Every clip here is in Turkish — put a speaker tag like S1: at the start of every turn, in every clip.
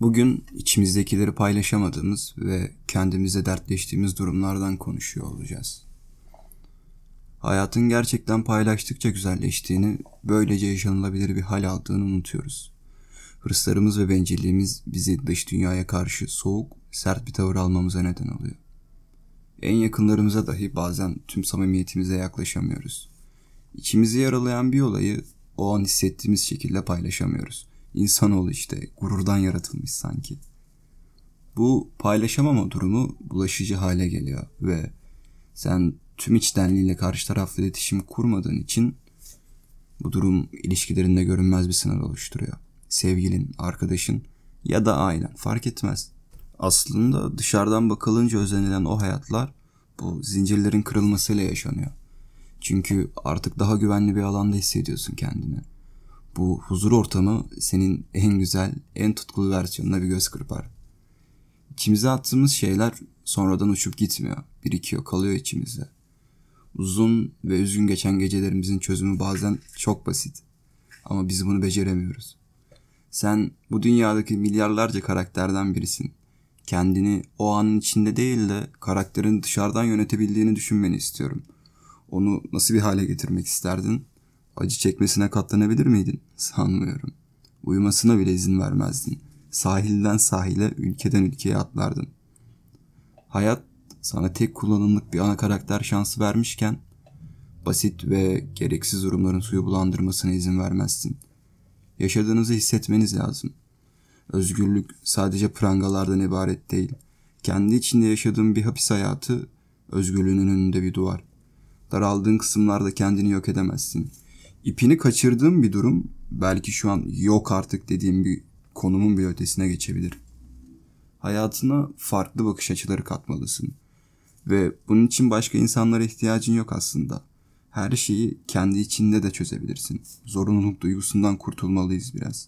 S1: Bugün içimizdekileri paylaşamadığımız ve kendimize dertleştiğimiz durumlardan konuşuyor olacağız. Hayatın gerçekten paylaştıkça güzelleştiğini, böylece yaşanılabilir bir hal aldığını unutuyoruz. Hırslarımız ve bencilliğimiz bizi dış dünyaya karşı soğuk, sert bir tavır almamıza neden oluyor. En yakınlarımıza dahi bazen tüm samimiyetimize yaklaşamıyoruz. İçimizi yaralayan bir olayı o an hissettiğimiz şekilde paylaşamıyoruz. İnsanoğlu işte gururdan yaratılmış sanki. Bu paylaşamama durumu bulaşıcı hale geliyor ve sen tüm içtenliğiyle karşı tarafla iletişim kurmadığın için bu durum ilişkilerinde görünmez bir sınır oluşturuyor. Sevgilin, arkadaşın ya da ailen fark etmez. Aslında dışarıdan bakılınca özenilen o hayatlar bu zincirlerin kırılmasıyla yaşanıyor. Çünkü artık daha güvenli bir alanda hissediyorsun kendini. Bu huzur ortamı senin en güzel, en tutkulu versiyonuna bir göz kırpar. İçimize attığımız şeyler sonradan uçup gitmiyor, birikiyor, kalıyor içimizde. Uzun ve üzgün geçen gecelerimizin çözümü bazen çok basit. Ama biz bunu beceremiyoruz. Sen bu dünyadaki milyarlarca karakterden birisin. Kendini o anın içinde değil de karakterin dışarıdan yönetebildiğini düşünmeni istiyorum. Onu nasıl bir hale getirmek isterdin? Acı çekmesine katlanabilir miydin? Sanmıyorum. Uyumasına bile izin vermezdin. Sahilden sahile, ülkeden ülkeye atlardın. Hayat sana tek kullanımlık bir ana karakter şansı vermişken basit ve gereksiz durumların suyu bulandırmasına izin vermezsin. Yaşadığınızı hissetmeniz lazım. Özgürlük sadece prangalardan ibaret değil. Kendi içinde yaşadığın bir hapis hayatı özgürlüğünün önünde bir duvar. Daraldığın kısımlarda kendini yok edemezsin. İpini kaçırdığın bir durum belki şu an yok artık dediğim bir konumun bir ötesine geçebilir. Hayatına farklı bakış açıları katmalısın. Ve bunun için başka insanlara ihtiyacın yok aslında. Her şeyi kendi içinde de çözebilirsin. Zorunluluk duygusundan kurtulmalıyız biraz.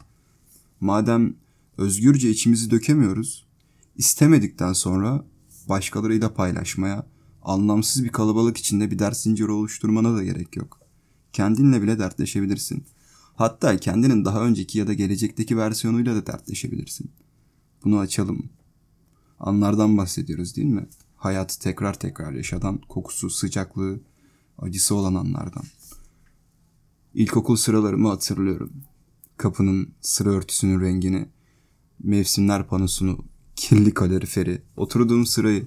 S1: Madem özgürce içimizi dökemiyoruz, istemedikten sonra başkalarıyla paylaşmaya, anlamsız bir kalabalık içinde bir ders zinciri oluşturmana da gerek yok. Kendinle bile dertleşebilirsin. Hatta kendinin daha önceki ya da gelecekteki versiyonuyla da dertleşebilirsin. Bunu açalım. Anlardan bahsediyoruz değil mi? Hayatı tekrar tekrar yaşadan, kokusu, sıcaklığı, acısı olan anlardan. İlkokul sıralarımı hatırlıyorum. Kapının sıra örtüsünün rengini, mevsimler panosunu, kirli kaloriferi, oturduğum sırayı.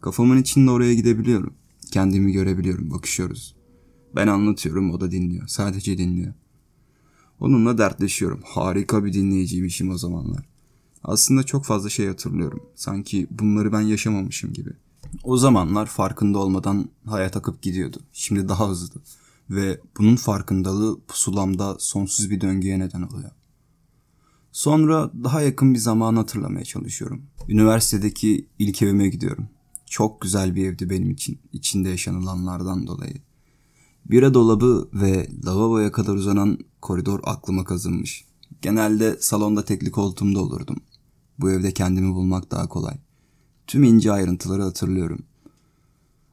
S1: Kafamın içinde oraya gidebiliyorum. Kendimi görebiliyorum, bakışıyoruz. Ben anlatıyorum, o da dinliyor. Sadece dinliyor. Onunla dertleşiyorum. Harika bir dinleyiciymişim o zamanlar. Aslında çok fazla şey hatırlıyorum. Sanki bunları ben yaşamamışım gibi. O zamanlar farkında olmadan hayat akıp gidiyordu. Şimdi daha hızlı. Ve bunun farkındalığı pusulamda sonsuz bir döngüye neden oluyor. Sonra daha yakın bir zamanı hatırlamaya çalışıyorum. Üniversitedeki ilk evime gidiyorum. Çok güzel bir evdi benim için. içinde yaşanılanlardan dolayı. Bira dolabı ve lavaboya kadar uzanan koridor aklıma kazınmış. Genelde salonda tekli koltuğumda olurdum. Bu evde kendimi bulmak daha kolay. Tüm ince ayrıntıları hatırlıyorum.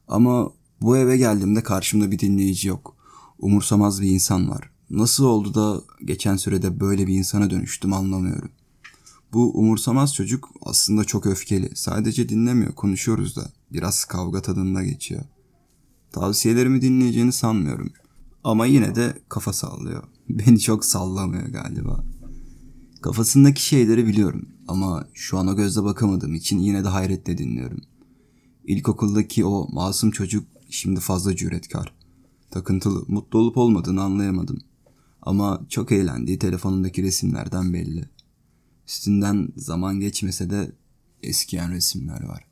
S1: Ama bu eve geldiğimde karşımda bir dinleyici yok. Umursamaz bir insan var. Nasıl oldu da geçen sürede böyle bir insana dönüştüm anlamıyorum. Bu umursamaz çocuk aslında çok öfkeli. Sadece dinlemiyor, konuşuyoruz da. Biraz kavga tadında geçiyor. Tavsiyelerimi dinleyeceğini sanmıyorum. Ama yine de kafa sallıyor. Beni çok sallamıyor galiba. Kafasındaki şeyleri biliyorum ama şu an o gözle bakamadığım için yine de hayretle dinliyorum. İlkokuldaki o masum çocuk şimdi fazla cüretkar. Takıntılı, mutlu olup olmadığını anlayamadım. Ama çok eğlendiği telefonundaki resimlerden belli. Üstünden zaman geçmese de eskiyen resimler var.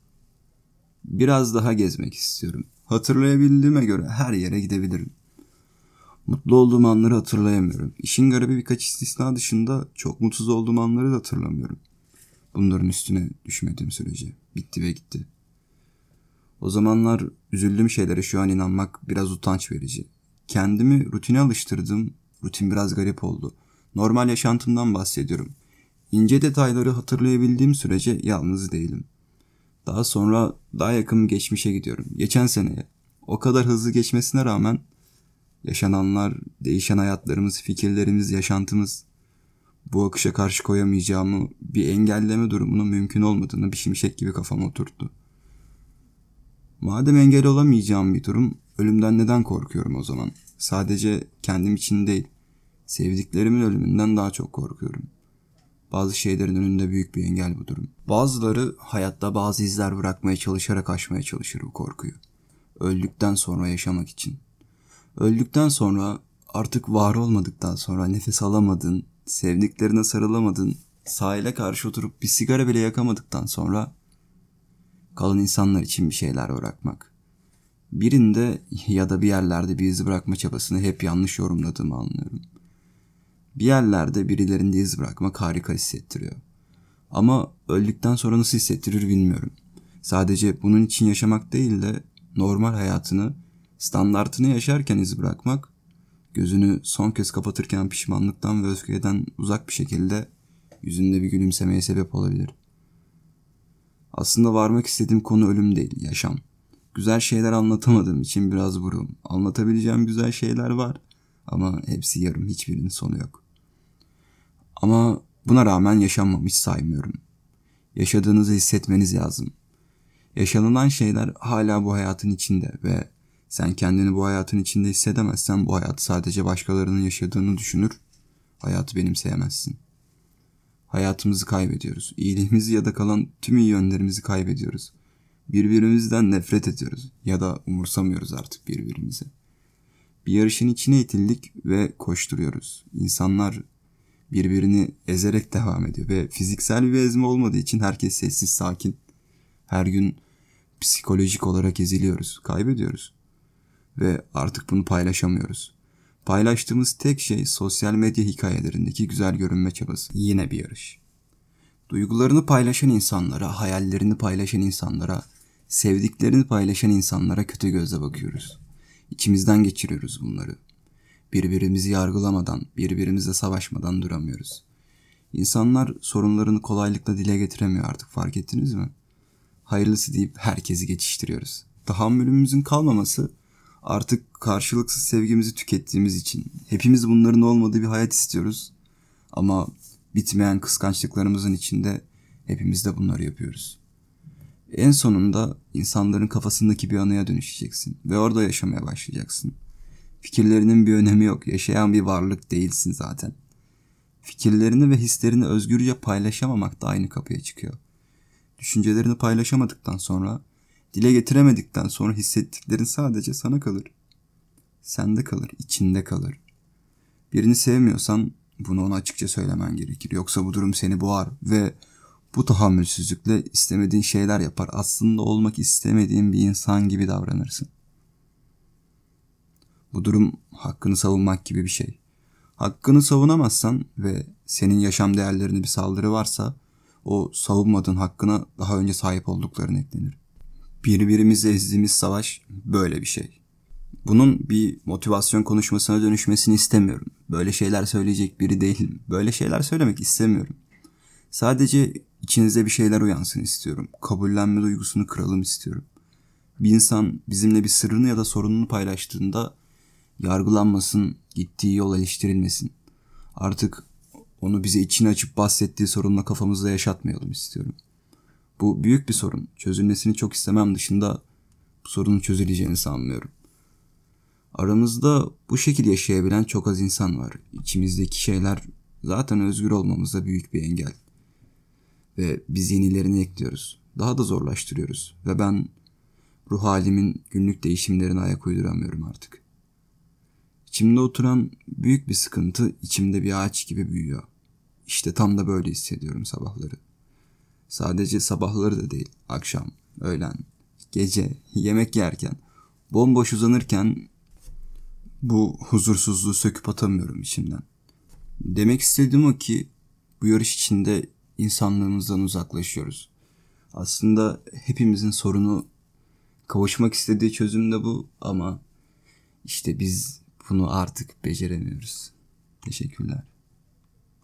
S1: Biraz daha gezmek istiyorum. Hatırlayabildiğime göre her yere gidebilirim. Mutlu olduğum anları hatırlayamıyorum. İşin garibi birkaç istisna dışında çok mutsuz olduğum anları da hatırlamıyorum. Bunların üstüne düşmediğim sürece. Bitti ve gitti. O zamanlar üzüldüğüm şeylere şu an inanmak biraz utanç verici. Kendimi rutine alıştırdım. Rutin biraz garip oldu. Normal yaşantımdan bahsediyorum. İnce detayları hatırlayabildiğim sürece yalnız değilim. Daha sonra daha yakın geçmişe gidiyorum. Geçen seneye. O kadar hızlı geçmesine rağmen yaşananlar, değişen hayatlarımız, fikirlerimiz, yaşantımız bu akışa karşı koyamayacağımı, bir engelleme durumunun mümkün olmadığını bir şimşek gibi kafama oturttu. Madem engel olamayacağım bir durum, ölümden neden korkuyorum o zaman? Sadece kendim için değil, sevdiklerimin ölümünden daha çok korkuyorum. Bazı şeylerin önünde büyük bir engel bu durum. Bazıları hayatta bazı izler bırakmaya çalışarak aşmaya çalışır bu korkuyu. Öldükten sonra yaşamak için. Öldükten sonra artık var olmadıktan sonra nefes alamadın, sevdiklerine sarılamadın, sahile karşı oturup bir sigara bile yakamadıktan sonra kalan insanlar için bir şeyler bırakmak. Birinde ya da bir yerlerde bir iz bırakma çabasını hep yanlış yorumladığımı anlıyorum. Bir yerlerde birilerinde iz bırakmak harika hissettiriyor. Ama öldükten sonra nasıl hissettirir bilmiyorum. Sadece bunun için yaşamak değil de normal hayatını, standartını yaşarken iz bırakmak, gözünü son kez kapatırken pişmanlıktan ve öfkeden uzak bir şekilde yüzünde bir gülümsemeye sebep olabilir. Aslında varmak istediğim konu ölüm değil, yaşam. Güzel şeyler anlatamadığım için biraz burum. Anlatabileceğim güzel şeyler var ama hepsi yarım, hiçbirinin sonu yok. Ama buna rağmen yaşanmamış saymıyorum. Yaşadığınızı hissetmeniz lazım. Yaşanılan şeyler hala bu hayatın içinde ve sen kendini bu hayatın içinde hissedemezsen bu hayatı sadece başkalarının yaşadığını düşünür, hayatı benimseyemezsin. Hayatımızı kaybediyoruz. İyiliğimizi ya da kalan tüm iyi yönlerimizi kaybediyoruz. Birbirimizden nefret ediyoruz ya da umursamıyoruz artık birbirimizi. Bir yarışın içine itildik ve koşturuyoruz. İnsanlar birbirini ezerek devam ediyor ve fiziksel bir ezme olmadığı için herkes sessiz sakin. Her gün psikolojik olarak eziliyoruz, kaybediyoruz ve artık bunu paylaşamıyoruz. Paylaştığımız tek şey sosyal medya hikayelerindeki güzel görünme çabası. Yine bir yarış. Duygularını paylaşan insanlara, hayallerini paylaşan insanlara, sevdiklerini paylaşan insanlara kötü gözle bakıyoruz. İçimizden geçiriyoruz bunları. Birbirimizi yargılamadan, birbirimizle savaşmadan duramıyoruz. İnsanlar sorunlarını kolaylıkla dile getiremiyor artık fark ettiniz mi? Hayırlısı deyip herkesi geçiştiriyoruz. Tahammülümüzün kalmaması artık karşılıksız sevgimizi tükettiğimiz için hepimiz bunların olmadığı bir hayat istiyoruz. Ama bitmeyen kıskançlıklarımızın içinde hepimiz de bunları yapıyoruz. En sonunda insanların kafasındaki bir anıya dönüşeceksin ve orada yaşamaya başlayacaksın. Fikirlerinin bir önemi yok. Yaşayan bir varlık değilsin zaten. Fikirlerini ve hislerini özgürce paylaşamamak da aynı kapıya çıkıyor. Düşüncelerini paylaşamadıktan sonra Dile getiremedikten sonra hissettiklerin sadece sana kalır. Sende kalır, içinde kalır. Birini sevmiyorsan bunu ona açıkça söylemen gerekir. Yoksa bu durum seni boğar ve bu tahammülsüzlükle istemediğin şeyler yapar. Aslında olmak istemediğin bir insan gibi davranırsın. Bu durum hakkını savunmak gibi bir şey. Hakkını savunamazsan ve senin yaşam değerlerine bir saldırı varsa o savunmadığın hakkına daha önce sahip oldukların eklenir birbirimizi ezdiğimiz savaş böyle bir şey. Bunun bir motivasyon konuşmasına dönüşmesini istemiyorum. Böyle şeyler söyleyecek biri değilim. Böyle şeyler söylemek istemiyorum. Sadece içinizde bir şeyler uyansın istiyorum. Kabullenme duygusunu kıralım istiyorum. Bir insan bizimle bir sırrını ya da sorununu paylaştığında yargılanmasın, gittiği yol eleştirilmesin. Artık onu bize içini açıp bahsettiği sorunla kafamızda yaşatmayalım istiyorum.'' Bu büyük bir sorun. Çözülmesini çok istemem dışında bu sorunun çözüleceğini sanmıyorum. Aramızda bu şekilde yaşayabilen çok az insan var. İçimizdeki şeyler zaten özgür olmamıza büyük bir engel. Ve biz yenilerini ekliyoruz. Daha da zorlaştırıyoruz. Ve ben ruh halimin günlük değişimlerine ayak uyduramıyorum artık. İçimde oturan büyük bir sıkıntı içimde bir ağaç gibi büyüyor. İşte tam da böyle hissediyorum sabahları. Sadece sabahları da değil, akşam, öğlen, gece, yemek yerken, bomboş uzanırken bu huzursuzluğu söküp atamıyorum içimden. Demek istediğim o ki bu yarış içinde insanlığımızdan uzaklaşıyoruz. Aslında hepimizin sorunu kavuşmak istediği çözüm de bu ama işte biz bunu artık beceremiyoruz. Teşekkürler.